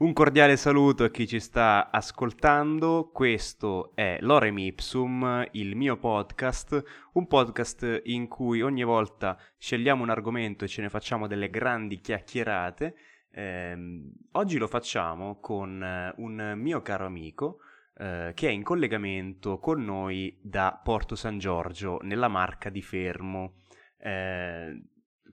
Un cordiale saluto a chi ci sta ascoltando, questo è Lorem Ipsum, il mio podcast, un podcast in cui ogni volta scegliamo un argomento e ce ne facciamo delle grandi chiacchierate. Eh, oggi lo facciamo con eh, un mio caro amico eh, che è in collegamento con noi da Porto San Giorgio, nella Marca di Fermo. Eh,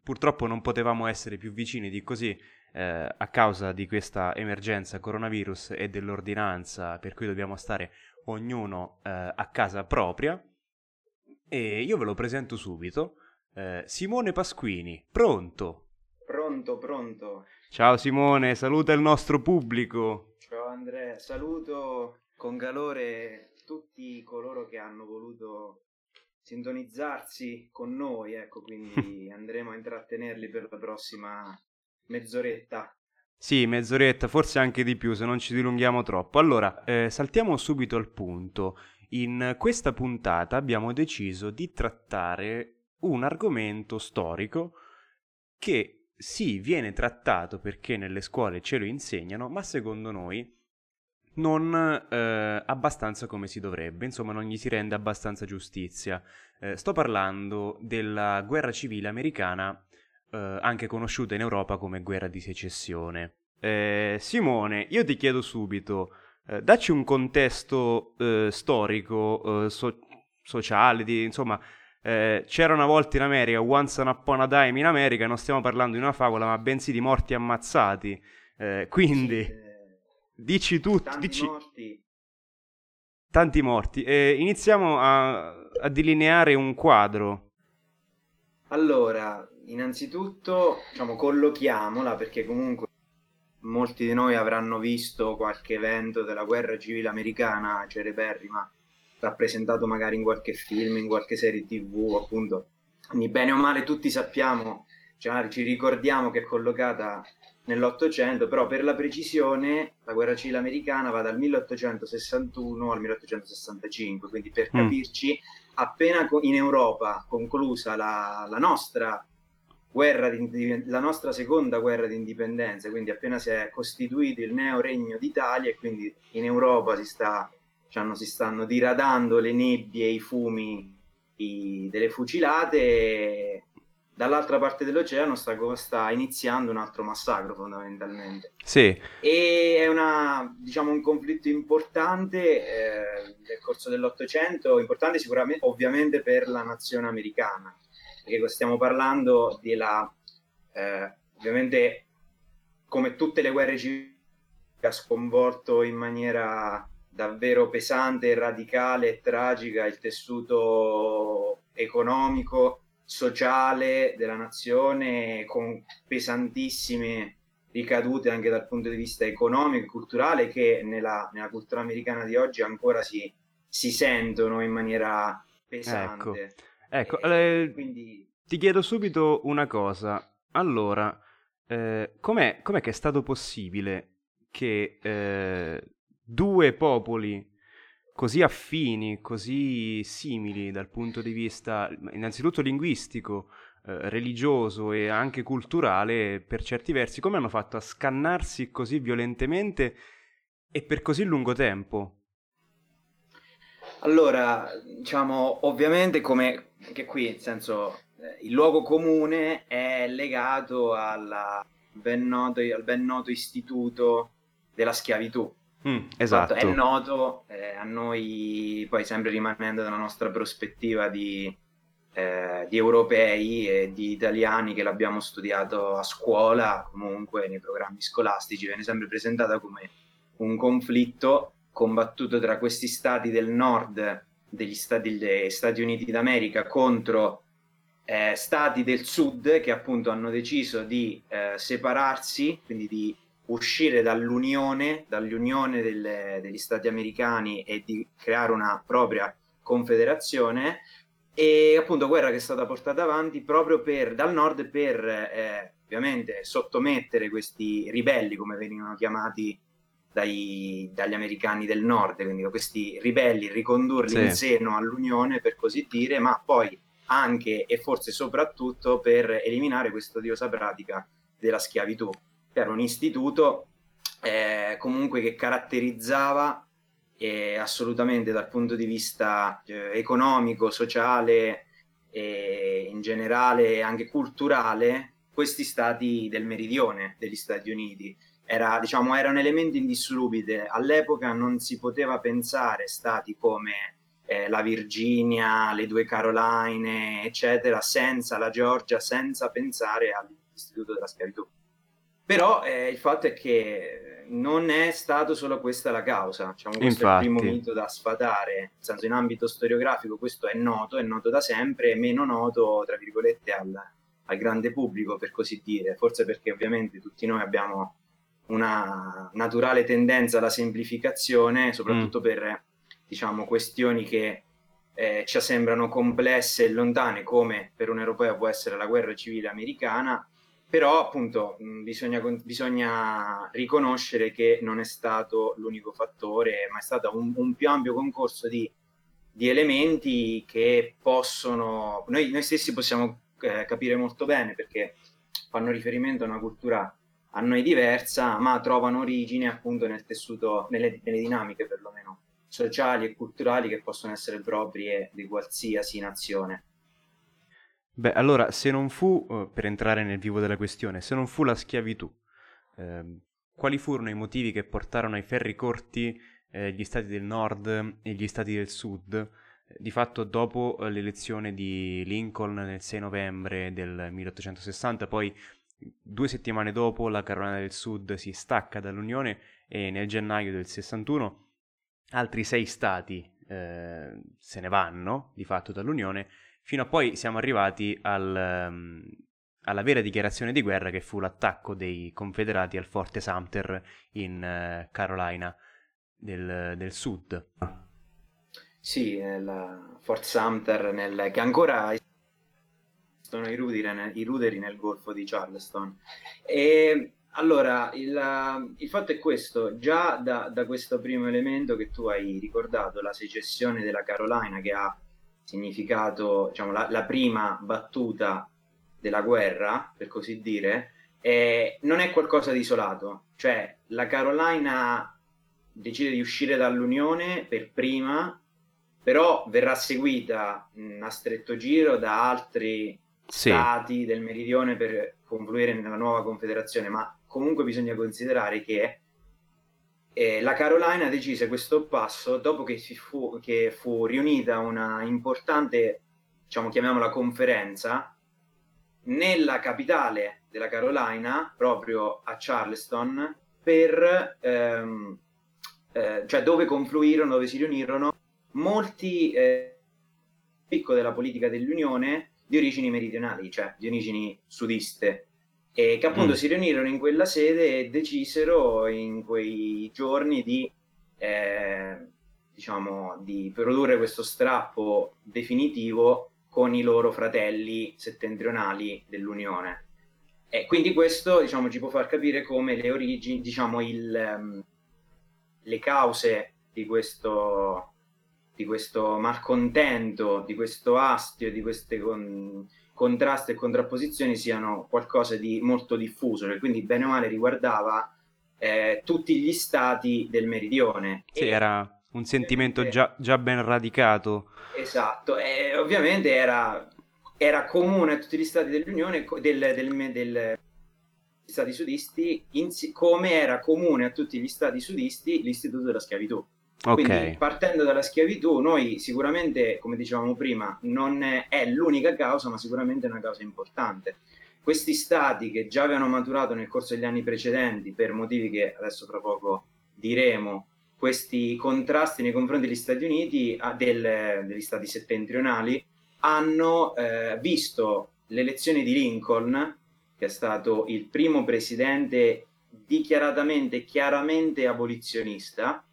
purtroppo non potevamo essere più vicini di così eh, a causa di questa emergenza coronavirus e dell'ordinanza per cui dobbiamo stare ognuno eh, a casa propria. E io ve lo presento subito. Eh, Simone Pasquini, pronto? Pronto, pronto. Ciao Simone, saluta il nostro pubblico. Ciao Andrea, saluto con calore tutti coloro che hanno voluto sintonizzarsi con noi, ecco, quindi andremo a intrattenerli per la prossima mezz'oretta. Sì, mezz'oretta, forse anche di più se non ci dilunghiamo troppo. Allora, eh, saltiamo subito al punto. In questa puntata abbiamo deciso di trattare un argomento storico che sì, viene trattato perché nelle scuole ce lo insegnano, ma secondo noi non eh, abbastanza come si dovrebbe, insomma non gli si rende abbastanza giustizia. Eh, sto parlando della guerra civile americana eh, anche conosciuta in Europa come guerra di secessione. Eh, Simone, io ti chiedo subito, eh, dacci un contesto eh, storico, eh, so- sociale, di, insomma, eh, c'era una volta in America, once upon a time in America, non stiamo parlando di una favola, ma bensì di morti ammazzati. quindi, dici tutto. Tanti dici... morti. Tanti morti. iniziamo a, a delineare un quadro. Allora, innanzitutto diciamo, collochiamola perché comunque molti di noi avranno visto qualche evento della guerra civile americana cereberrima rappresentato magari in qualche film, in qualche serie tv appunto quindi bene o male tutti sappiamo cioè, ci ricordiamo che è collocata nell'Ottocento però per la precisione la guerra civile americana va dal 1861 al 1865 quindi per mm. capirci appena in Europa conclusa la, la nostra guerra di, la nostra seconda guerra di indipendenza, quindi appena si è costituito il neo regno d'Italia e quindi in Europa si, sta, diciamo, si stanno diradando le nebbie e i fumi i, delle fucilate, dall'altra parte dell'oceano sta, sta, iniziando un altro massacro fondamentalmente. Sì. E è una, diciamo, un conflitto importante eh, nel corso dell'Ottocento, importante sicuramente ovviamente per la nazione americana perché stiamo parlando della, eh, ovviamente come tutte le guerre civili ha sconvolto in maniera davvero pesante, radicale e tragica il tessuto economico, sociale della nazione con pesantissime ricadute anche dal punto di vista economico e culturale che nella, nella cultura americana di oggi ancora si, si sentono in maniera pesante. Ecco. Ecco, eh, quindi... ti chiedo subito una cosa. Allora, eh, com'è, com'è, che è stato possibile che eh, due popoli così affini, così simili dal punto di vista innanzitutto linguistico, eh, religioso e anche culturale per certi versi, come hanno fatto a scannarsi così violentemente e per così lungo tempo? Allora, diciamo, ovviamente come anche qui, nel senso, eh, il luogo comune è legato alla ben noto, al ben noto istituto della schiavitù. Mm, esatto. È noto eh, a noi, poi sempre rimanendo dalla nostra prospettiva di, eh, di europei e di italiani che l'abbiamo studiato a scuola, comunque nei programmi scolastici, viene sempre presentata come un conflitto combattuto tra questi stati del nord degli stati, degli stati Uniti d'America contro eh, stati del sud che appunto hanno deciso di eh, separarsi, quindi di uscire dall'unione, dall'unione delle, degli stati americani e di creare una propria confederazione e appunto guerra che è stata portata avanti proprio per, dal nord per eh, ovviamente sottomettere questi ribelli come venivano chiamati dai, dagli americani del nord, quindi questi ribelli, ricondurli sì. in seno all'Unione per così dire, ma poi anche e forse soprattutto per eliminare questa odiosa pratica della schiavitù, che era un istituto eh, comunque che caratterizzava eh, assolutamente dal punto di vista eh, economico, sociale e in generale anche culturale questi stati del meridione degli Stati Uniti. Era, diciamo, era un elemento indissolubile. All'epoca non si poteva pensare stati come eh, la Virginia, le due Caroline, eccetera, senza la Georgia, senza pensare all'istituto della schiavitù. Però eh, il fatto è che non è stato solo questa la causa, diciamo, questo Infatti. è il primo mito da sfatare, nel senso in ambito storiografico questo è noto, è noto da sempre, è meno noto, tra virgolette, al, al grande pubblico, per così dire, forse perché ovviamente tutti noi abbiamo una naturale tendenza alla semplificazione, soprattutto mm. per diciamo, questioni che eh, ci sembrano complesse e lontane, come per un europeo può essere la guerra civile americana, però appunto mh, bisogna, bisogna, riconoscere che non è stato l'unico fattore, ma è stato un, un più ampio concorso di, di, elementi che possono, noi, noi stessi possiamo eh, capire molto bene perché fanno riferimento a una cultura a noi diversa, ma trovano origine appunto nel tessuto, nelle, nelle dinamiche perlomeno sociali e culturali che possono essere proprie di qualsiasi nazione. Beh, allora, se non fu, eh, per entrare nel vivo della questione, se non fu la schiavitù, eh, quali furono i motivi che portarono ai ferri corti eh, gli stati del nord e gli stati del sud? Di fatto, dopo eh, l'elezione di Lincoln nel 6 novembre del 1860, poi due settimane dopo la Carolina del Sud si stacca dall'Unione e nel gennaio del 61 altri sei stati eh, se ne vanno di fatto dall'Unione, fino a poi siamo arrivati al, um, alla vera dichiarazione di guerra che fu l'attacco dei confederati al forte Sumter in uh, Carolina del, del, Sud. Sì, il Fort Sumter nel, che ancora sono i ruderi, i ruderi nel golfo di Charleston. E allora, il, il, fatto è questo, già da, da, questo primo elemento che tu hai ricordato, la secessione della Carolina, che ha significato diciamo, la, la prima battuta della guerra, per così dire, eh, non è qualcosa di isolato, cioè la Carolina decide di uscire dall'Unione per prima, però verrà seguita mh, a stretto giro da altri sì. stati del meridione per confluire nella nuova confederazione, ma comunque bisogna considerare che eh, la Carolina decise questo passo dopo che, fu, che fu riunita una importante, diciamo, chiamiamola conferenza, nella capitale della Carolina, proprio a Charleston, per, ehm, eh, cioè dove confluirono, dove si riunirono molti eh, picco della politica dell'Unione di origini meridionali, cioè di origini sudiste e che appunto mm. si riunirono in quella sede e decisero in quei giorni di, eh, diciamo, di produrre questo strappo definitivo con i loro fratelli settentrionali dell'Unione. E quindi questo diciamo, ci può far capire come le origini, diciamo, il, um, le cause di questo, di questo malcontento, di questo astio, di queste con, contrasti e contrapposizioni siano qualcosa di molto diffuso, e quindi bene o male riguardava eh, tutti gli stati del meridione. Sì, e, era un sentimento già, già, ben radicato. Esatto, e ovviamente era, era, comune a tutti gli stati dell'Unione, del, del, del stati sudisti, in, come era comune a tutti gli stati sudisti l'istituto della schiavitù. Okay. Quindi partendo dalla schiavitù, noi sicuramente, come dicevamo prima, non è l'unica causa, ma sicuramente è una causa importante. Questi stati che già avevano maturato nel corso degli anni precedenti, per motivi che adesso tra poco diremo, questi contrasti nei confronti degli Stati Uniti, ah, del, degli stati settentrionali, hanno eh, visto l'elezione di Lincoln, che è stato il primo presidente dichiaratamente, chiaramente abolizionista,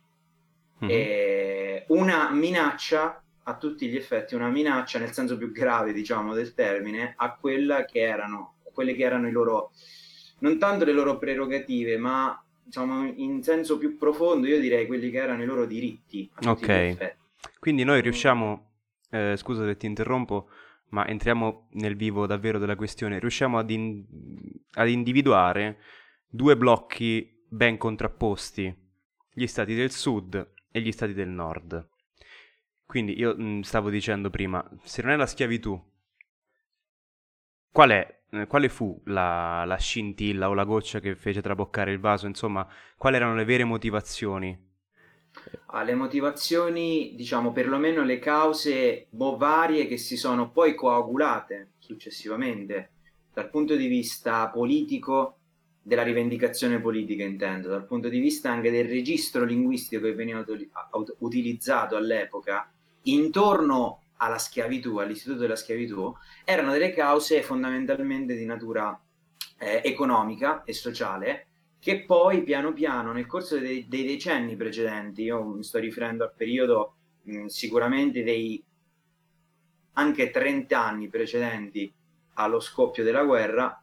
mm-hmm. una minaccia a tutti gli effetti, una minaccia nel senso più grave, diciamo, del termine, a quella che erano, quelle che erano i loro, non tanto le loro prerogative, ma diciamo in senso più profondo, io direi quelli che erano i loro diritti. Ok. Quindi noi riusciamo, eh, scusa se ti interrompo, ma entriamo nel vivo davvero della questione, riusciamo ad, in- ad individuare due blocchi ben contrapposti, gli stati del sud e gli stati del nord. Quindi io mh, stavo dicendo prima, se non è la schiavitù, qual è eh, quale fu la, la, scintilla o la goccia che fece traboccare il vaso? Insomma, quali erano le vere motivazioni? Ah, le motivazioni, diciamo, perlomeno le cause boh, varie che si sono poi coagulate successivamente dal punto di vista politico, della rivendicazione politica intendo, dal punto di vista anche del registro linguistico che veniva utilizzato all'epoca intorno alla schiavitù, all'istituto della schiavitù, erano delle cause fondamentalmente di natura eh, economica e sociale che poi piano piano nel corso dei, dei, decenni precedenti, io mi sto riferendo al periodo mh, sicuramente dei anche 30 anni precedenti allo scoppio della guerra,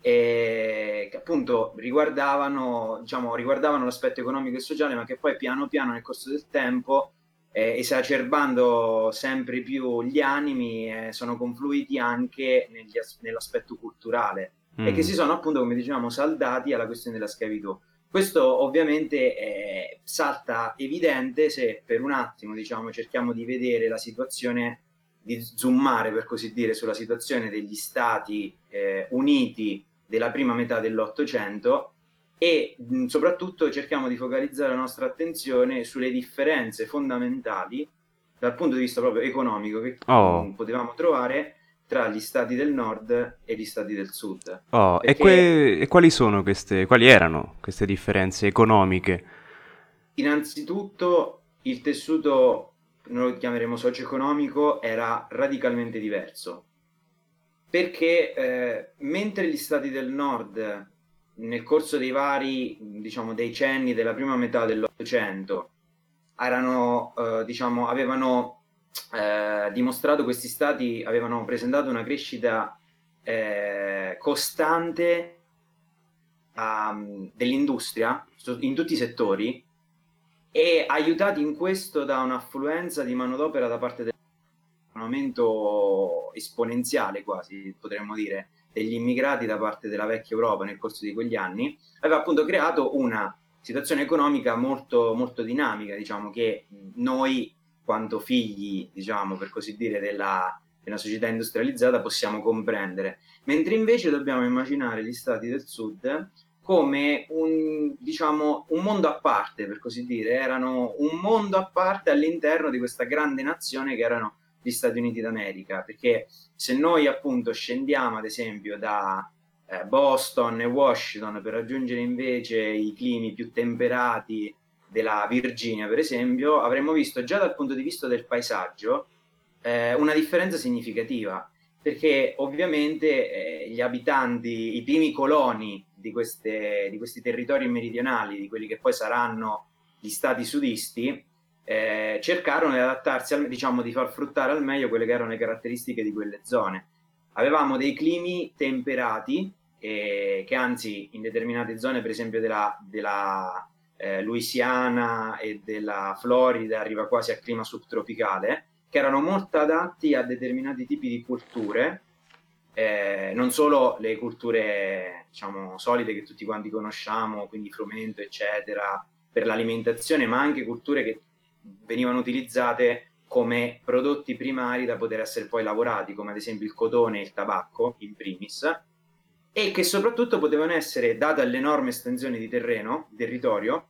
e che appunto riguardavano, diciamo, riguardavano l'aspetto economico e sociale, ma che poi piano piano nel corso del tempo eh, esacerbando sempre più gli animi, eh, sono confluiti anche negli, nell'aspetto culturale mm. e che mm. si sono appunto, come dicevamo, saldati alla questione della schiavitù. Questo ovviamente eh, salta evidente se per un attimo diciamo, cerchiamo di vedere la situazione, di zoomare per così dire sulla situazione degli Stati eh, Uniti della prima metà dell'Ottocento e mh, soprattutto cerchiamo di focalizzare la nostra attenzione sulle differenze fondamentali dal punto di vista proprio economico che oh. potevamo trovare tra gli stati del nord e gli stati del sud. Oh, Perché... e, que- e, quali sono queste, quali erano queste differenze economiche? Innanzitutto il tessuto, noi lo chiameremo socio-economico, era radicalmente diverso. Perché eh, mentre gli stati del nord nel corso dei vari, diciamo, decenni della prima metà dell'Ottocento erano, eh, diciamo, avevano eh, dimostrato, questi stati avevano presentato una crescita eh, costante um, dell'industria in tutti i settori e aiutati in questo da un'affluenza di manodopera da parte del un aumento esponenziale quasi potremmo dire degli immigrati da parte della vecchia Europa nel corso di quegli anni, aveva appunto creato una situazione economica molto, molto dinamica, diciamo che noi, quanto figli, diciamo, per così dire, della, della società industrializzata possiamo comprendere, mentre invece dobbiamo immaginare gli stati del sud come un, diciamo, un mondo a parte, per così dire, erano un mondo a parte all'interno di questa grande nazione che erano gli Stati Uniti d'America, perché se noi appunto scendiamo ad esempio da eh, Boston e Washington per raggiungere invece i climi più temperati della Virginia, per esempio, avremmo visto già dal punto di vista del paesaggio eh, una differenza significativa, perché ovviamente eh, gli abitanti, i primi coloni di, queste, di questi territori meridionali, di quelli che poi saranno gli stati sudisti, eh, cercarono di adattarsi, al, diciamo, di far fruttare al meglio quelle che erano le caratteristiche di quelle zone. Avevamo dei climi temperati, eh, che anzi in determinate zone, per esempio della, della eh, Louisiana e della Florida, arriva quasi a clima subtropicale, che erano molto adatti a determinati tipi di culture, eh, non solo le culture diciamo solide che tutti quanti conosciamo, quindi frumento, eccetera, per l'alimentazione, ma anche culture che venivano utilizzate come prodotti primari da poter essere poi lavorati, come ad esempio il cotone e il tabacco in primis, e che soprattutto potevano essere, data l'enorme estensione di terreno, territorio,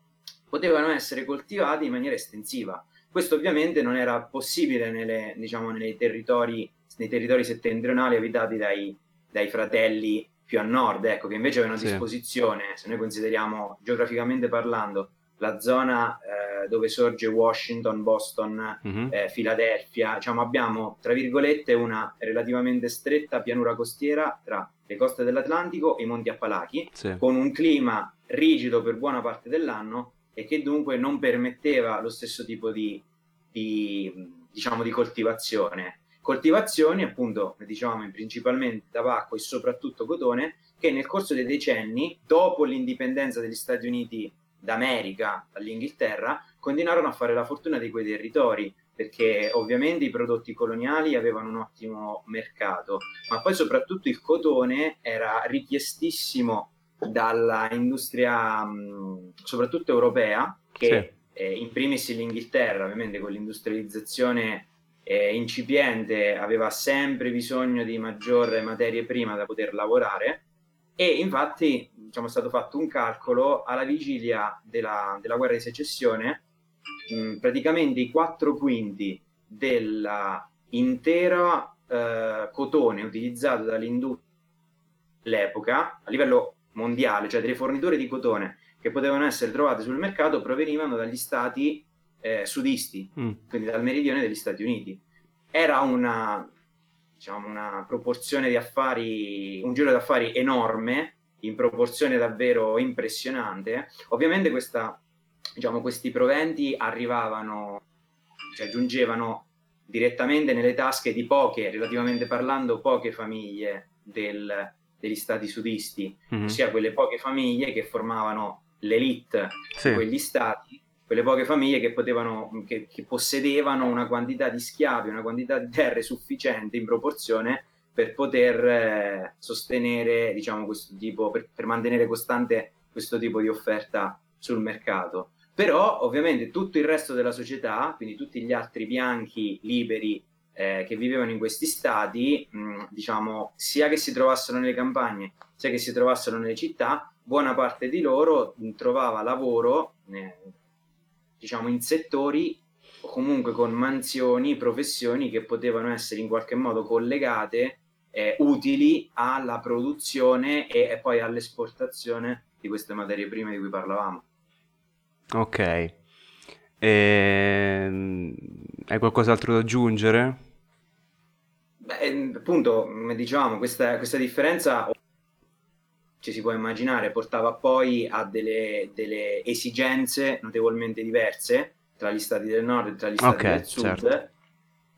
potevano essere coltivati in maniera estensiva. Questo ovviamente non era possibile nelle, diciamo, nei, territori, nei territori settentrionali abitati dai, dai fratelli più a nord, ecco, che invece avevano a sì. disposizione, se noi consideriamo geograficamente parlando, la zona eh, dove sorge Washington, Boston, mm-hmm. eh, Filadelfia, diciamo abbiamo tra virgolette una relativamente stretta pianura costiera tra le coste dell'Atlantico e i Monti Appalachi, sì. con un clima rigido per buona parte dell'anno e che dunque non permetteva lo stesso tipo di, di, diciamo, di coltivazione. Coltivazioni, appunto, dicevamo principalmente tabacco e soprattutto cotone, che nel corso dei decenni, dopo l'indipendenza degli Stati Uniti d'America, dall'Inghilterra, continuarono a fare la fortuna di quei territori perché ovviamente i prodotti coloniali avevano un ottimo mercato, ma poi soprattutto il cotone era richiestissimo dalla industria mh, soprattutto europea, che sì. eh, in primis l'Inghilterra, ovviamente con l'industrializzazione eh, incipiente, aveva sempre bisogno di maggiore materie prima da poter lavorare e infatti diciamo, è stato fatto un calcolo alla vigilia della, della guerra di secessione, mh, praticamente i quattro quinti dell'intero eh, cotone utilizzato dall'industria all'epoca a livello mondiale, cioè delle forniture di cotone che potevano essere trovate sul mercato provenivano dagli stati eh, sudisti, mm. quindi dal meridione degli Stati Uniti. Era una, diciamo, una proporzione di affari, un giro d'affari enorme, in proporzione davvero impressionante. Ovviamente questa, diciamo, questi proventi arrivavano, cioè giungevano direttamente nelle tasche di poche, relativamente parlando, poche famiglie del, degli stati sudisti, mm-hmm. ossia quelle poche famiglie che formavano l'elite sì. di quegli stati, quelle poche famiglie che, potevano, che, che possedevano una quantità di schiavi, una quantità di terre sufficiente in proporzione per poter eh, sostenere, diciamo, questo tipo, per, per mantenere costante questo tipo di offerta sul mercato. Però ovviamente tutto il resto della società, quindi tutti gli altri bianchi liberi eh, che vivevano in questi stati, mh, diciamo, sia che si trovassero nelle campagne, sia che si trovassero nelle città, buona parte di loro trovava lavoro, eh, diciamo, in settori o comunque con mansioni, professioni che potevano essere in qualche modo collegate, eh, utili alla produzione e, e poi all'esportazione di queste materie prime di cui parlavamo. Ok. Ehm, hai qualcos'altro da aggiungere? Beh, appunto, come dicevamo, questa, questa differenza ci si può immaginare portava poi a delle, delle, esigenze notevolmente diverse tra gli stati del nord e tra gli stati okay, del sud certo.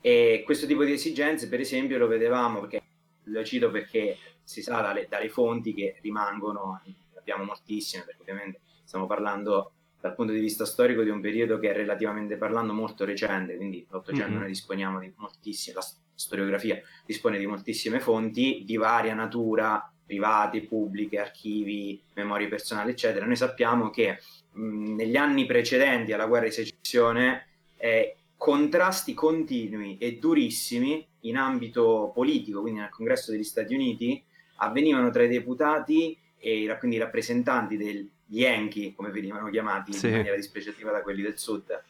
e questo tipo di esigenze per esempio lo vedevamo perché lo cito perché si sa dalle, dalle fonti che rimangono abbiamo moltissime perché ovviamente stiamo parlando dal punto di vista storico di un periodo che è relativamente parlando molto recente, quindi l'Ottocento mm-hmm. noi disponiamo di moltissime, la storiografia dispone di moltissime fonti di varia natura, private, pubbliche, archivi, memorie personali, eccetera. Noi sappiamo che mh, negli anni precedenti alla guerra di secessione eh, contrasti continui e durissimi in ambito politico, quindi nel congresso degli Stati Uniti, avvenivano tra i deputati e quindi i rappresentanti del, Yankee, come venivano chiamati sì. in maniera dispregiativa da quelli del sud,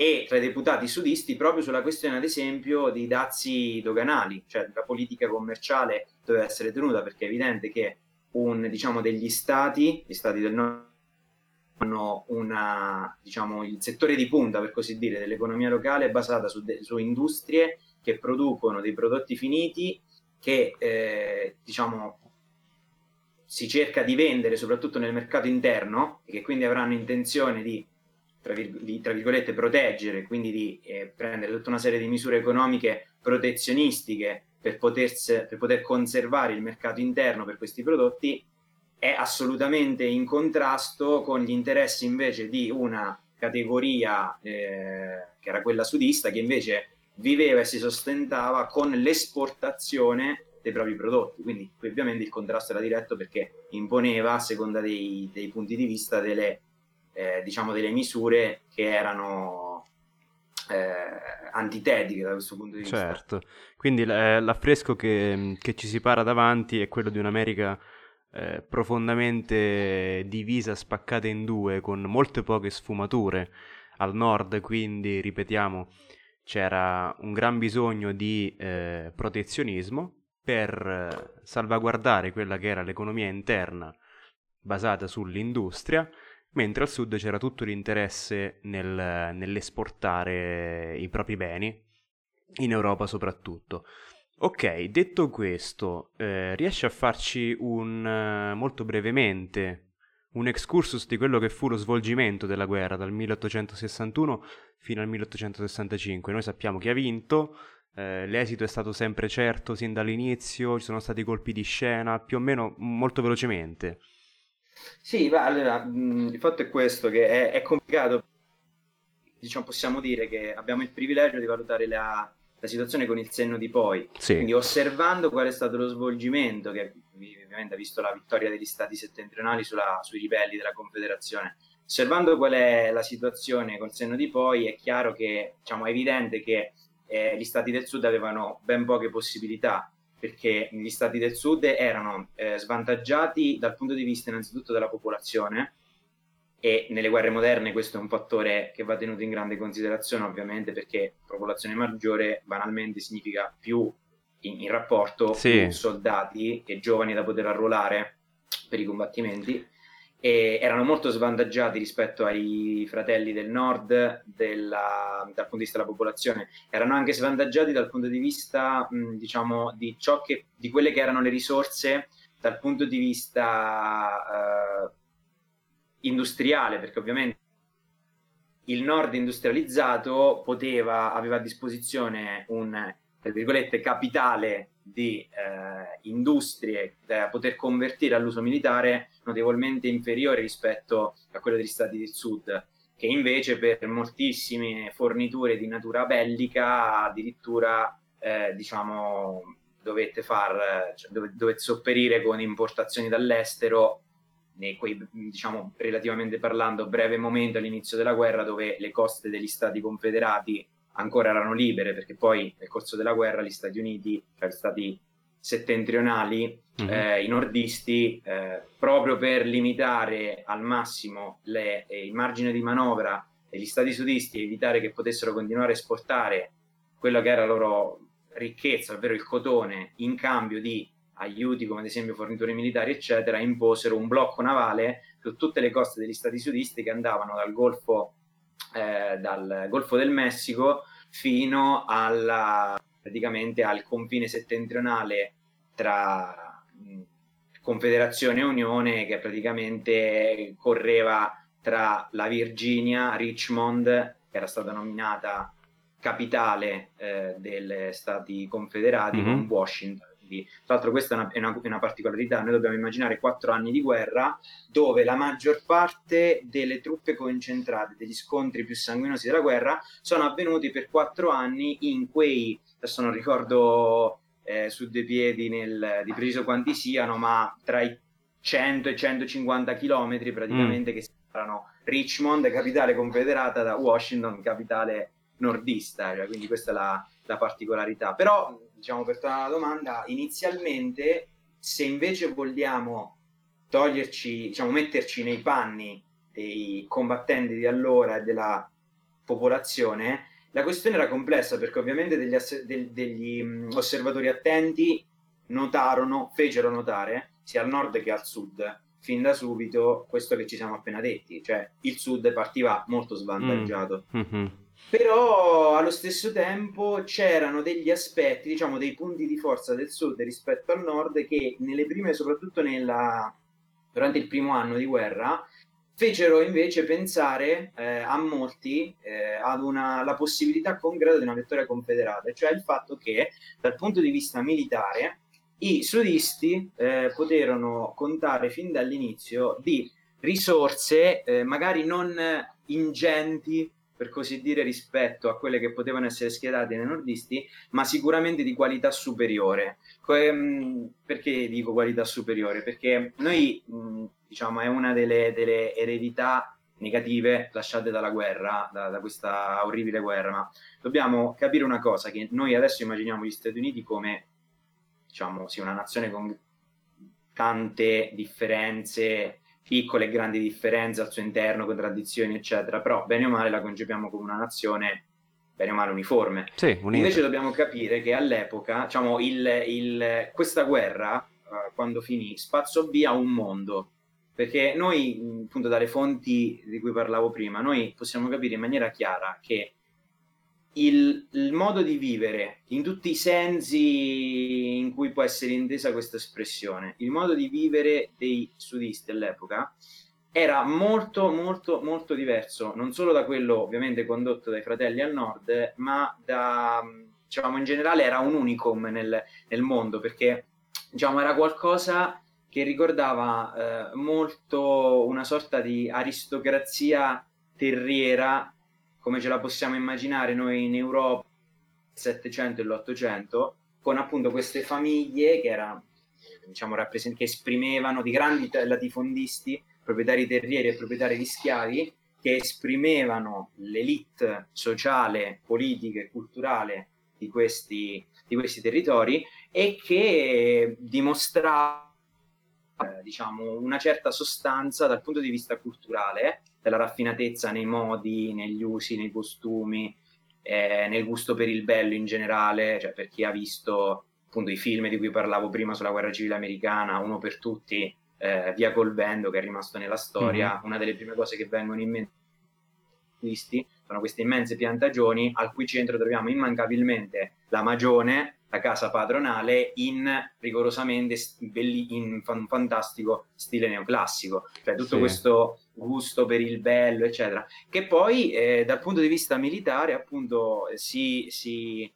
e tra i deputati sudisti proprio sulla questione, ad esempio, dei dazi doganali, cioè la politica commerciale doveva essere tenuta, perché è evidente che un, diciamo, degli stati, gli stati del nord, hanno una, diciamo, il settore di punta, per così dire, dell'economia locale basata su, de- su industrie che producono dei prodotti finiti che, eh, diciamo, si cerca di vendere soprattutto nel mercato interno e che quindi avranno intenzione di tra, virg- di, tra virgolette proteggere, quindi di eh, prendere tutta una serie di misure economiche protezionistiche per, poterse, per poter conservare il mercato interno per questi prodotti, è assolutamente in contrasto con gli interessi invece di una categoria eh, che era quella sudista che invece viveva e si sostentava con l'esportazione dei propri prodotti. Quindi ovviamente il contrasto era diretto perché imponeva, a seconda dei, dei punti di vista, delle, eh, diciamo delle misure che erano eh, antitetiche da questo punto di vista. Certo, quindi eh, l'affresco che, che, ci si para davanti è quello di un'America eh, profondamente divisa, spaccata in due, con molte poche sfumature. Al nord, quindi, ripetiamo, c'era un gran bisogno di eh, protezionismo, per eh, salvaguardare quella che era l'economia interna basata sull'industria, mentre al sud c'era tutto l'interesse nel, nell'esportare i propri beni, in Europa soprattutto. Ok, detto questo, eh, riesci a farci un, uh, molto brevemente un excursus di quello che fu lo svolgimento della guerra dal 1861 fino al 1865. Noi sappiamo chi ha vinto, eh, l'esito è stato sempre certo sin dall'inizio, ci sono stati colpi di scena, più o meno molto velocemente. Sì, ma allora, mh, il fatto è questo, che è, è, complicato. Diciamo, possiamo dire che abbiamo il privilegio di valutare la, la situazione con il senno di poi. Sì. Quindi osservando qual è stato lo svolgimento, che ovviamente ha visto la vittoria degli stati settentrionali sulla, sui ribelli della Confederazione, osservando qual è la situazione col senno di poi, è chiaro che, diciamo, è evidente che eh, gli stati del sud avevano ben poche possibilità perché gli stati del sud erano eh, svantaggiati dal punto di vista innanzitutto della popolazione e nelle guerre moderne questo è un fattore che va tenuto in grande considerazione ovviamente perché popolazione maggiore banalmente significa più in, in rapporto sì. soldati e giovani da poter arruolare per i combattimenti e erano molto svantaggiati rispetto ai fratelli del nord della, dal punto di vista della popolazione, erano anche svantaggiati dal punto di vista mh, diciamo di ciò che di quelle che erano le risorse dal punto di vista uh, industriale, perché ovviamente il nord industrializzato poteva, aveva a disposizione un tra virgolette capitale di eh, industrie da poter convertire all'uso militare notevolmente inferiore rispetto a quello degli stati del sud, che invece per moltissime forniture di natura bellica addirittura eh, diciamo dovette far cioè, dovette sopperire con importazioni dall'estero nei quei diciamo relativamente parlando breve momento all'inizio della guerra dove le coste degli stati confederati ancora erano libere perché poi nel corso della guerra gli Stati Uniti, cioè gli stati settentrionali, mm-hmm. eh, i nordisti, eh, proprio per limitare al massimo le, eh, il margine di manovra degli stati sudisti e evitare che potessero continuare a esportare quello che era la loro ricchezza, ovvero il cotone, in cambio di aiuti come ad esempio forniture militari, eccetera, imposero un blocco navale su tutte le coste degli stati sudisti che andavano dal Golfo eh, dal Golfo del Messico fino alla, praticamente al confine settentrionale tra Confederazione e Unione che praticamente correva tra la Virginia, Richmond, che era stata nominata capitale eh, degli Stati Confederati, mm-hmm. con Washington quindi, tra l'altro, questa è una, è, una, una, particolarità. Noi dobbiamo immaginare quattro anni di guerra dove la maggior parte delle truppe concentrate, degli scontri più sanguinosi della guerra, sono avvenuti per quattro anni in quei, adesso non ricordo eh, su due piedi nel, di preciso quanti siano, ma tra i 100 e 150 chilometri praticamente mm. che separano Richmond, capitale confederata, da Washington, capitale nordista. Cioè, quindi questa è la, la particolarità. Però diciamo, per tornare alla domanda, inizialmente se invece vogliamo toglierci, diciamo, metterci nei panni dei combattenti di allora e della popolazione, la questione era complessa perché ovviamente degli, ass- de- degli mh, osservatori attenti notarono, fecero notare sia al nord che al sud fin da subito questo che ci siamo appena detti, cioè il sud partiva molto svantaggiato. Mm. Mm-hmm però allo stesso tempo c'erano degli aspetti, diciamo dei punti di forza del sud rispetto al nord che nelle prime, soprattutto nella, durante il primo anno di guerra, fecero invece pensare eh, a molti eh, ad una, la possibilità concreta di una vittoria confederata, cioè il fatto che dal punto di vista militare i sudisti eh, poterono contare fin dall'inizio di risorse eh, magari non ingenti per così dire, rispetto a quelle che potevano essere schierate nei nordisti, ma sicuramente di qualità superiore. Ehm, perché dico qualità superiore? Perché noi, diciamo, è una delle, delle eredità negative lasciate dalla guerra, da, da, questa orribile guerra, ma dobbiamo capire una cosa, che noi adesso immaginiamo gli Stati Uniti come, diciamo, sì, una nazione con tante differenze piccole e grandi differenze al suo interno, contraddizioni, eccetera, però bene o male la concepiamo come una nazione bene o male uniforme. Sì, Invece dobbiamo capire che all'epoca, diciamo, il, il, questa guerra, uh, quando finì, spazzò via un mondo. Perché noi, appunto, dalle fonti di cui parlavo prima, noi possiamo capire in maniera chiara che il, il, modo di vivere in tutti i sensi in cui può essere intesa questa espressione, il modo di vivere dei sudisti all'epoca era molto molto molto diverso, non solo da quello ovviamente condotto dai fratelli al nord, ma da diciamo in generale era un unicum nel, nel mondo perché diciamo era qualcosa che ricordava eh, molto una sorta di aristocrazia terriera come ce la possiamo immaginare noi in Europa 700 e l'800 con appunto queste famiglie che erano diciamo rappresent- che esprimevano di grandi latifondisti proprietari terrieri e proprietari di schiavi che esprimevano l'elite sociale, politica e culturale di questi, di questi territori e che dimostravano eh, diciamo, una certa sostanza dal punto di vista culturale, della raffinatezza nei modi, negli usi, nei costumi, eh, nel gusto per il bello in generale, cioè per chi ha visto appunto i film di cui parlavo prima sulla guerra civile americana, uno per tutti, eh, Via col vento che è rimasto nella storia, mm-hmm. una delle prime cose che vengono in mente sono queste immense piantagioni al cui centro troviamo immancabilmente la magione la casa padronale in rigorosamente belli, in un fantastico stile neoclassico, cioè tutto sì. questo gusto per il bello, eccetera, che poi eh, dal punto di vista militare appunto si, si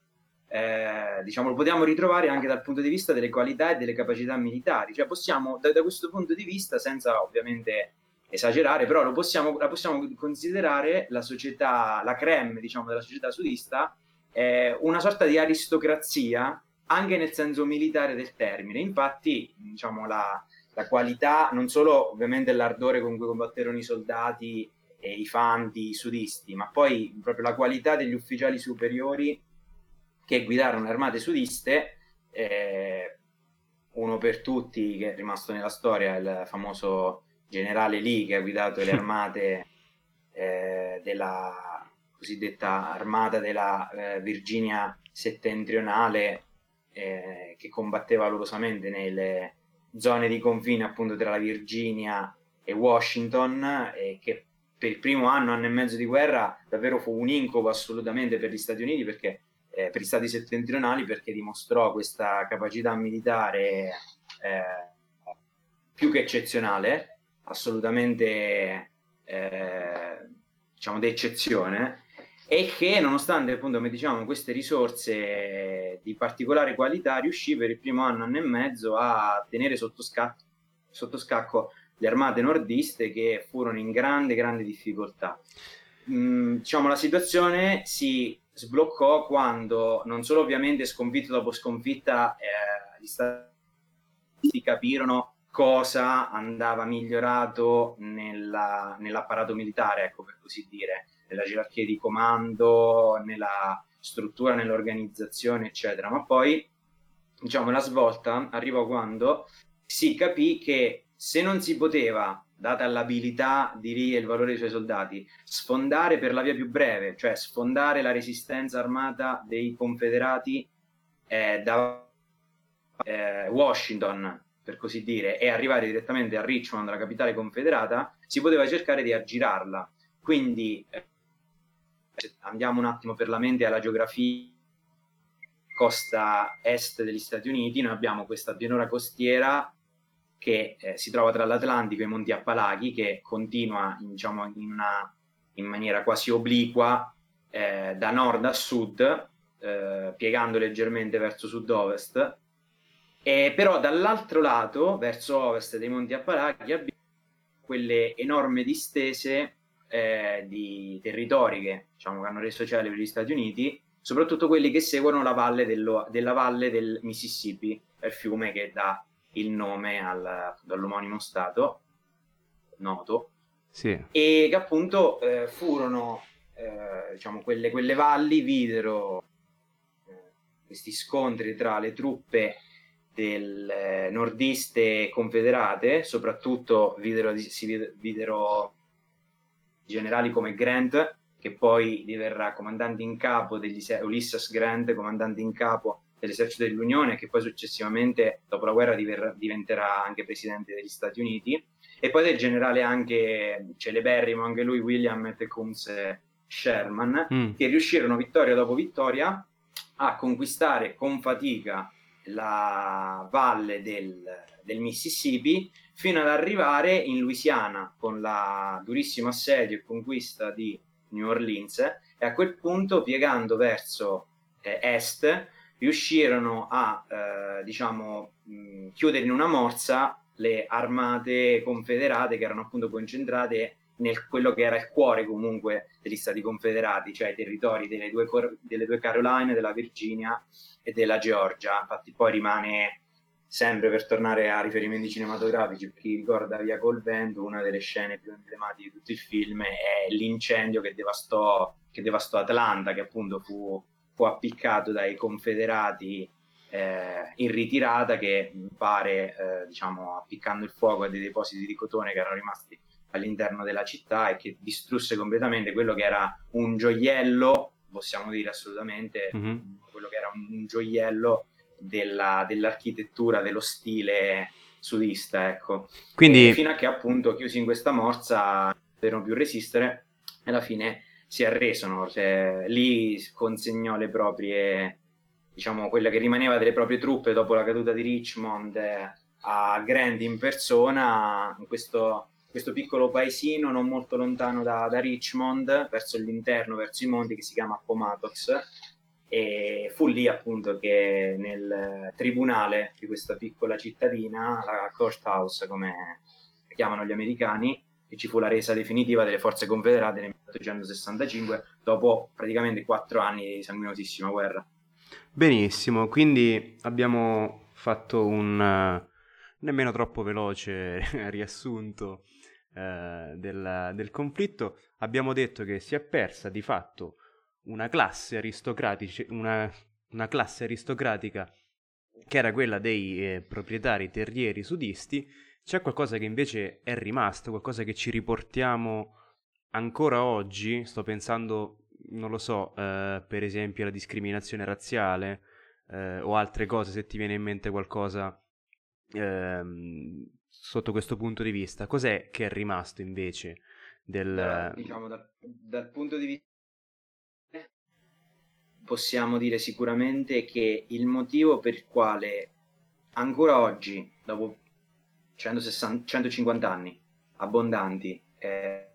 eh, diciamo lo possiamo ritrovare anche dal punto di vista delle qualità e delle capacità militari, cioè possiamo da, da questo punto di vista, senza ovviamente esagerare, però lo possiamo, la possiamo considerare la società, la creme diciamo della società sudista eh, una sorta di aristocrazia anche nel senso militare del termine. Infatti, diciamo, la, la qualità, non solo ovviamente l'ardore con cui combatterono i soldati e i fanti, i sudisti, ma poi proprio la qualità degli ufficiali superiori che guidarono le armate sudiste, eh, uno per tutti che è rimasto nella storia, il famoso generale Lee che ha guidato le armate eh, della cosiddetta armata della eh, Virginia settentrionale eh, che combatteva dolorosamente nelle zone di confine appunto tra la Virginia e Washington e che per il primo anno, anno e mezzo di guerra davvero fu un incubo assolutamente per gli Stati Uniti perché eh, per gli stati settentrionali perché dimostrò questa capacità militare eh, più che eccezionale, assolutamente eh, diciamo d'eccezione e che nonostante appunto come diciamo queste risorse di particolare qualità riuscì per il primo anno, anno e mezzo a tenere sotto scacco, sotto scacco le armate nordiste che furono in grande grande difficoltà. Mm, diciamo la situazione si sbloccò quando non solo ovviamente sconfitto dopo sconfitta eh, gli stati capirono cosa andava migliorato nella, nell'apparato militare, ecco per così dire nella gerarchia di comando, nella struttura, nell'organizzazione, eccetera. Ma poi, diciamo, la svolta arrivò quando si capì che se non si poteva, data l'abilità di Lee e il valore dei suoi soldati, sfondare per la via più breve, cioè sfondare la resistenza armata dei confederati eh, da eh, Washington, per così dire, e arrivare direttamente a Richmond, la capitale confederata, si poteva cercare di aggirarla. Quindi eh, andiamo un attimo per la mente alla geografia costa est degli Stati Uniti, noi abbiamo questa pianura costiera che eh, si trova tra l'Atlantico e i Monti Appalachi, che continua diciamo, in, una, in maniera quasi obliqua eh, da nord a sud, eh, piegando leggermente verso sud-ovest. E però dall'altro lato, verso ovest dei Monti Appalachi, abbiamo quelle enormi distese eh, di territori che, diciamo, che hanno reso celebri gli Stati Uniti, soprattutto quelli che seguono la valle dello, della valle del Mississippi, il fiume che dà il nome al, all'omonimo stato noto, sì. e che appunto eh, furono, eh, diciamo, quelle, quelle, valli videro eh, questi scontri tra le truppe del eh, nordiste confederate, soprattutto videro, si videro generali come Grant, che poi diverrà comandante in capo degli Ulysses Grant, comandante in capo dell'esercito dell'Unione, che poi successivamente, dopo la guerra, diver- diventerà anche presidente degli Stati Uniti, e poi del generale anche celeberrimo, anche lui, William Tecumseh Sherman, mm. che riuscirono vittoria dopo vittoria a conquistare con fatica la valle del, del Mississippi fino ad arrivare in Louisiana con la durissima assedio e conquista di New Orleans e a quel punto piegando verso eh, est riuscirono a eh, diciamo mh, chiudere in una morsa le armate confederate che erano appunto concentrate nel quello che era il cuore comunque degli Stati Confederati, cioè i territori delle due, delle due Caroline, della Virginia e della Georgia. Infatti poi rimane sempre per tornare a riferimenti cinematografici, per chi ricorda Via col vento, una delle scene più emblematiche di tutto il film è l'incendio che devastò, che devastò Atlanta, che appunto fu, fu appiccato dai confederati eh, in ritirata che pare, eh, diciamo, appiccando il fuoco a dei depositi di cotone che erano rimasti all'interno della città e che distrusse completamente quello che era un gioiello, possiamo dire assolutamente, mm-hmm. quello che era un gioiello della, dell'architettura, dello stile sudista, ecco. Quindi... E fino a che appunto chiusi in questa morsa non potevano più resistere e alla fine si arresero, cioè, lì consegnò le proprie, diciamo, quella che rimaneva delle proprie truppe dopo la caduta di Richmond eh, a Grant in persona, in questo, questo, piccolo paesino non molto lontano da, da Richmond, verso l'interno, verso i monti, che si chiama Appomattox, e fu lì appunto che nel tribunale di questa piccola cittadina, la courthouse come chiamano gli americani, che ci fu la resa definitiva delle forze confederate nel 1865 dopo praticamente quattro anni di sanguinosissima guerra. Benissimo, quindi abbiamo fatto un uh, nemmeno troppo veloce riassunto uh, del, del conflitto. Abbiamo detto che si è persa di fatto una classe, una, una classe aristocratica che era quella dei eh, proprietari terrieri sudisti, c'è qualcosa che invece è rimasto, qualcosa che ci riportiamo ancora oggi, sto pensando, non lo so, eh, per esempio alla discriminazione razziale eh, o altre cose, se ti viene in mente qualcosa ehm, sotto questo punto di vista, cos'è che è rimasto invece del... Allora, diciamo dal, dal punto di vista possiamo dire sicuramente che il motivo per il quale ancora oggi, dopo 160, 150 anni abbondanti, eh,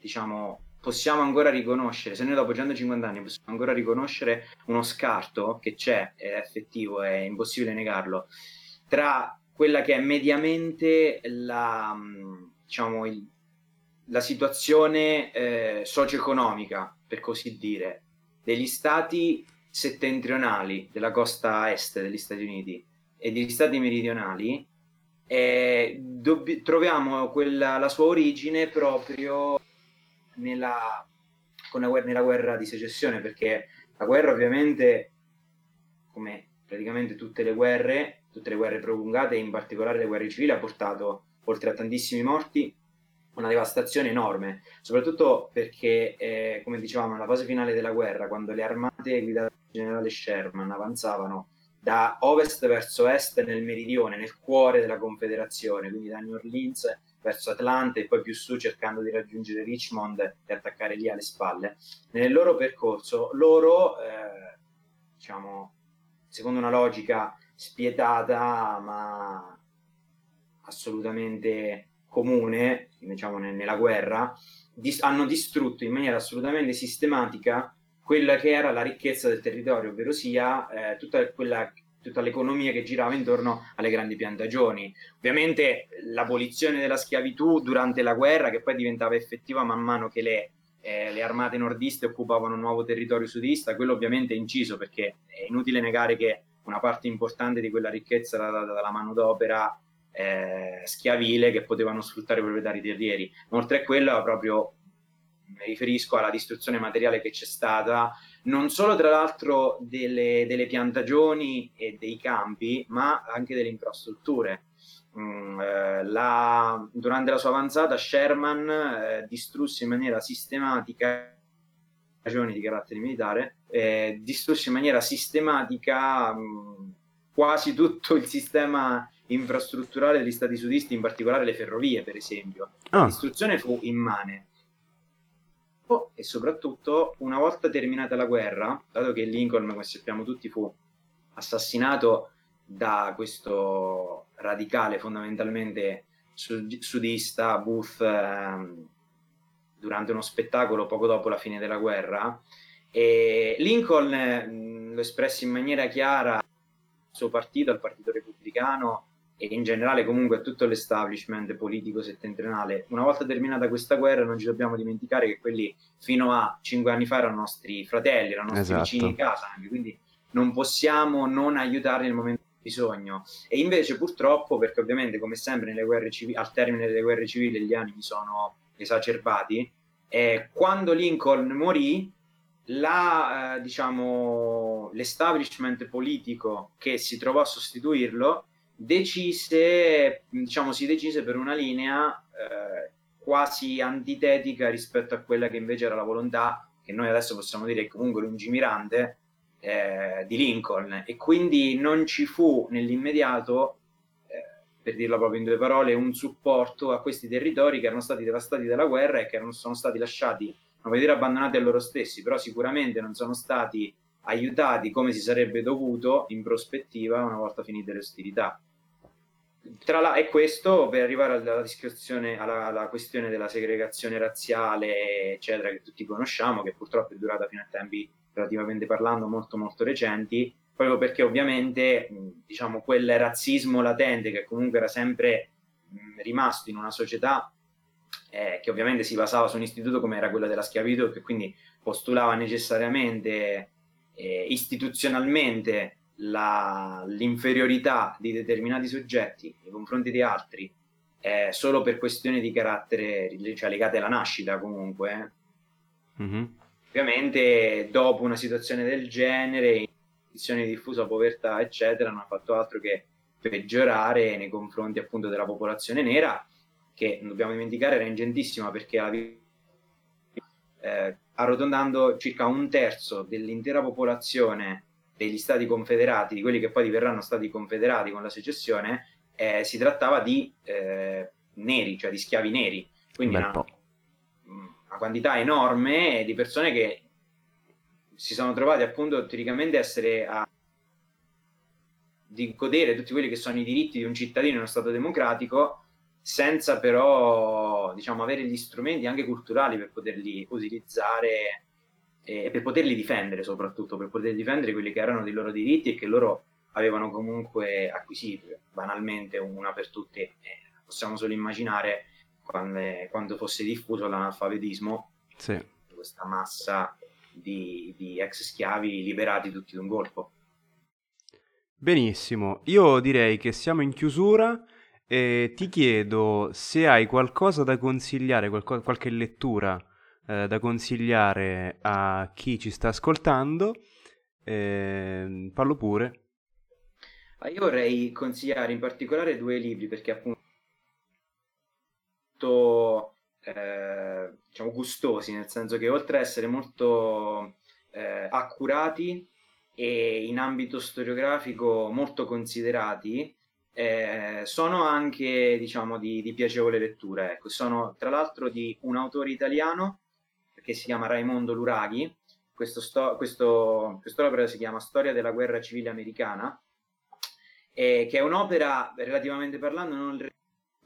diciamo, possiamo ancora riconoscere, se noi dopo 150 anni possiamo ancora riconoscere uno scarto che c'è, è effettivo, è impossibile negarlo, tra quella che è mediamente la, diciamo, il, la situazione eh, socio-economica, per così dire, degli stati settentrionali della costa est degli Stati Uniti e degli stati meridionali, eh, dobb- troviamo quella, la sua origine proprio nella, la guerra, nella guerra di secessione, perché la guerra ovviamente, come praticamente tutte le guerre, tutte le guerre prolungate, in particolare le guerre civili, ha portato, oltre a tantissimi morti, una devastazione enorme, soprattutto perché, eh, come dicevamo, nella fase finale della guerra, quando le armate guidate dal generale Sherman avanzavano da ovest verso est nel meridione, nel cuore della Confederazione, quindi da New Orleans verso Atlanta e poi più su cercando di raggiungere Richmond e attaccare lì alle spalle. Nel loro percorso, loro, eh, diciamo, secondo una logica spietata, ma assolutamente comune, diciamo nella guerra, dis- hanno distrutto in maniera assolutamente sistematica quella che era la ricchezza del territorio, ovvero sia eh, tutta, quella, tutta l'economia che girava intorno alle grandi piantagioni. Ovviamente l'abolizione della schiavitù durante la guerra, che poi diventava effettiva man mano che le, eh, le armate nordiste occupavano un nuovo territorio sudista, quello ovviamente è inciso perché è inutile negare che una parte importante di quella ricchezza era data dalla manodopera eh, schiavile che potevano sfruttare i proprietari terrieri. Oltre a quello, proprio mi riferisco alla distruzione materiale che c'è stata, non solo tra l'altro delle, delle piantagioni e dei campi, ma anche delle infrastrutture. Mm, eh, la, durante la sua avanzata, Sherman eh, distrusse in maniera sistematica ragioni di carattere militare, eh, distrusse in maniera sistematica mh, mm, quasi tutto il sistema infrastrutturale degli stati sudisti, in particolare le ferrovie, per esempio. Ah. La distruzione fu immane. E soprattutto, una volta terminata la guerra, dato che Lincoln, come sappiamo tutti, fu assassinato da questo radicale fondamentalmente sudista, Booth, ehm, durante uno spettacolo poco dopo la fine della guerra, e Lincoln mh, lo espresse in maniera chiara al suo partito, al Partito Repubblicano, e in generale comunque tutto l'establishment politico settentrionale. Una volta terminata questa guerra non ci dobbiamo dimenticare che quelli fino a cinque anni fa erano nostri fratelli, erano nostri esatto. vicini di casa, anche, quindi non possiamo non aiutarli nel momento di bisogno. E invece purtroppo, perché ovviamente come sempre nelle guerre civili, al termine delle guerre civili gli animi sono esacerbati, eh, quando Lincoln morì, la, eh, diciamo, l'establishment politico che si trovò a sostituirlo decise, diciamo, si decise per una linea eh, quasi antitetica rispetto a quella che invece era la volontà, che noi adesso possiamo dire comunque lungimirante, eh, di Lincoln. E quindi non ci fu nell'immediato, eh, per dirlo proprio in due parole, un supporto a questi territori che erano stati devastati dalla guerra e che erano, sono stati lasciati, non voglio dire abbandonati a loro stessi, però sicuramente non sono stati aiutati come si sarebbe dovuto in prospettiva una volta finite le ostilità. Tra la, e questo per arrivare alla alla, alla, questione della segregazione razziale, eccetera, che tutti conosciamo, che purtroppo è durata fino a tempi relativamente parlando molto molto recenti, proprio perché ovviamente diciamo quel razzismo latente che comunque era sempre mh, rimasto in una società eh, che ovviamente si basava su un istituto come era quello della schiavitù, che quindi postulava necessariamente eh, istituzionalmente la, l'inferiorità di determinati soggetti nei confronti di altri eh, solo per questioni di carattere, cioè legate alla nascita comunque. Mm-hmm. Ovviamente dopo una situazione del genere, condizioni di diffusa povertà, eccetera, non ha fatto altro che peggiorare nei confronti appunto della popolazione nera, che non dobbiamo dimenticare era ingentissima perché aveva eh, arrotondando circa un terzo dell'intera popolazione degli stati confederati, di quelli che poi diverranno stati confederati con la secessione, eh, si trattava di eh, neri, cioè di schiavi neri. Quindi una, una, quantità enorme di persone che si sono trovati appunto teoricamente a essere a di godere tutti quelli che sono i diritti di un cittadino in uno Stato democratico senza però diciamo, avere gli strumenti anche culturali per poterli utilizzare e per poterli difendere soprattutto, per poter difendere quelli che erano dei loro diritti e che loro avevano comunque acquisito. Banalmente, una per tutte, eh, possiamo solo immaginare quando, quando fosse diffuso l'analfabetismo, sì. questa massa di, di ex schiavi liberati tutti d'un colpo. Benissimo, io direi che siamo in chiusura e ti chiedo se hai qualcosa da consigliare, qualco- qualche lettura eh, da consigliare a chi ci sta ascoltando. Eh, fallo pure. Io vorrei consigliare in particolare due libri perché appunto eh, diciamo gustosi, nel senso che oltre ad essere molto eh, accurati e in ambito storiografico molto considerati, eh, sono anche diciamo di, di, piacevole lettura. Ecco. Sono tra l'altro di un autore italiano che si chiama Raimondo Luraghi. Questo sto, questo, quest'opera si chiama Storia della guerra civile americana, eh, che è un'opera relativamente parlando non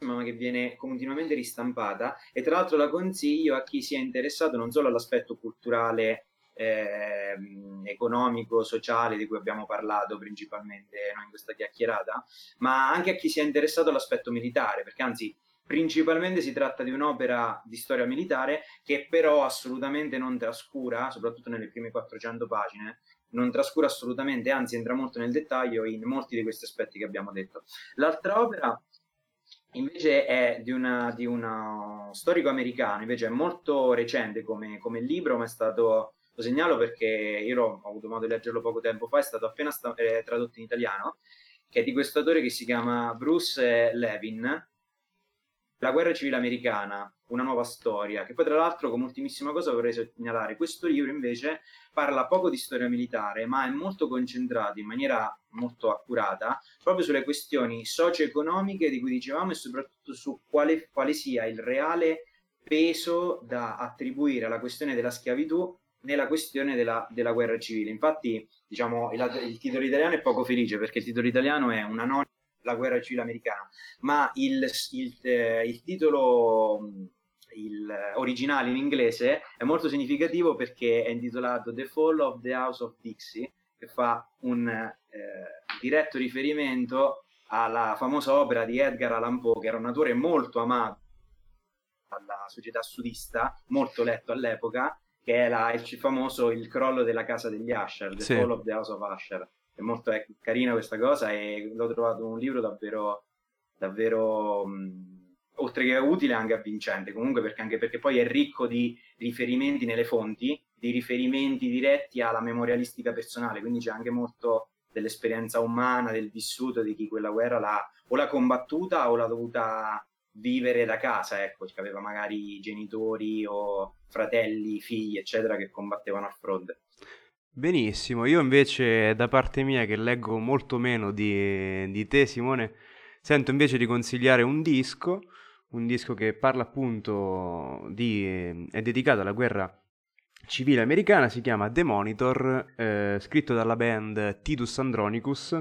ma che viene continuamente ristampata e tra l'altro la consiglio a chi sia interessato non solo all'aspetto culturale eh, economico, sociale di cui abbiamo parlato principalmente noi in questa chiacchierata, ma anche a chi sia interessato all'aspetto militare, perché anzi principalmente si tratta di un'opera di storia militare che però assolutamente non trascura, soprattutto nelle prime 400 pagine, non trascura assolutamente, anzi entra molto nel dettaglio in molti di questi aspetti che abbiamo detto. L'altra opera invece è di, una, di uno storico americano, invece è molto recente come, come libro, ma è stato lo segnalo perché io ho avuto modo di leggerlo poco tempo fa, è stato appena sta- eh, tradotto in italiano, che è di questo autore che si chiama Bruce Levin, La guerra civile americana, una nuova storia, che poi tra l'altro come ultimissima cosa vorrei segnalare, questo libro invece parla poco di storia militare, ma è molto concentrato in maniera molto accurata proprio sulle questioni socio-economiche di cui dicevamo e soprattutto su quale, quale sia il reale peso da attribuire alla questione della schiavitù nella questione della, della guerra civile. Infatti, diciamo, il, il, titolo italiano è poco felice perché il titolo italiano è una non la guerra civile americana, ma il, il, eh, il titolo il originale in inglese è molto significativo perché è intitolato The Fall of the House of Dixie, che fa un eh, diretto riferimento alla famosa opera di Edgar Allan Poe, che era un autore molto amato dalla società sudista, molto letto all'epoca, che è la, il famoso Il crollo della casa degli Usher, The sì. Fall of the House of Usher. È molto è carina questa cosa e l'ho trovato un libro davvero, davvero mh, oltre che utile anche avvincente, comunque perché, anche perché poi è ricco di riferimenti nelle fonti, di riferimenti diretti alla memorialistica personale, quindi c'è anche molto dell'esperienza umana, del vissuto di chi quella guerra l'ha o l'ha combattuta o l'ha dovuta vivere da casa, ecco, che aveva magari genitori o fratelli, figli, eccetera, che combattevano al fronte. Benissimo, io invece da parte mia che leggo molto meno di, di te Simone, sento invece di consigliare un disco, un disco che parla appunto di... è dedicato alla guerra civile americana, si chiama The Monitor, eh, scritto dalla band Titus Andronicus,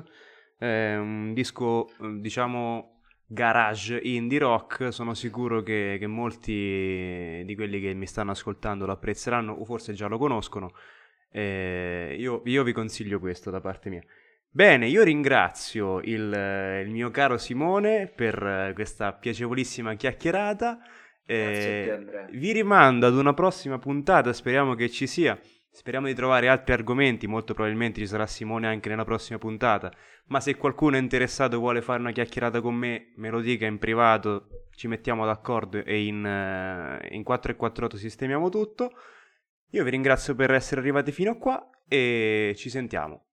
è un disco diciamo garage indie rock, sono sicuro che, che, molti di quelli che mi stanno ascoltando lo apprezzeranno o forse già lo conoscono. Eh, io, io, vi consiglio questo da parte mia. Bene, io ringrazio il, il mio caro Simone per questa piacevolissima chiacchierata. Eh, vi rimando ad una prossima puntata, speriamo che ci sia. Speriamo di trovare altri argomenti, molto probabilmente ci sarà Simone anche nella prossima puntata, ma se qualcuno è interessato e vuole fare una chiacchierata con me, me lo dica in privato, ci mettiamo d'accordo e in, uh, in 4 sistemiamo tutto. Io vi ringrazio per essere arrivati fino a qua e ci sentiamo.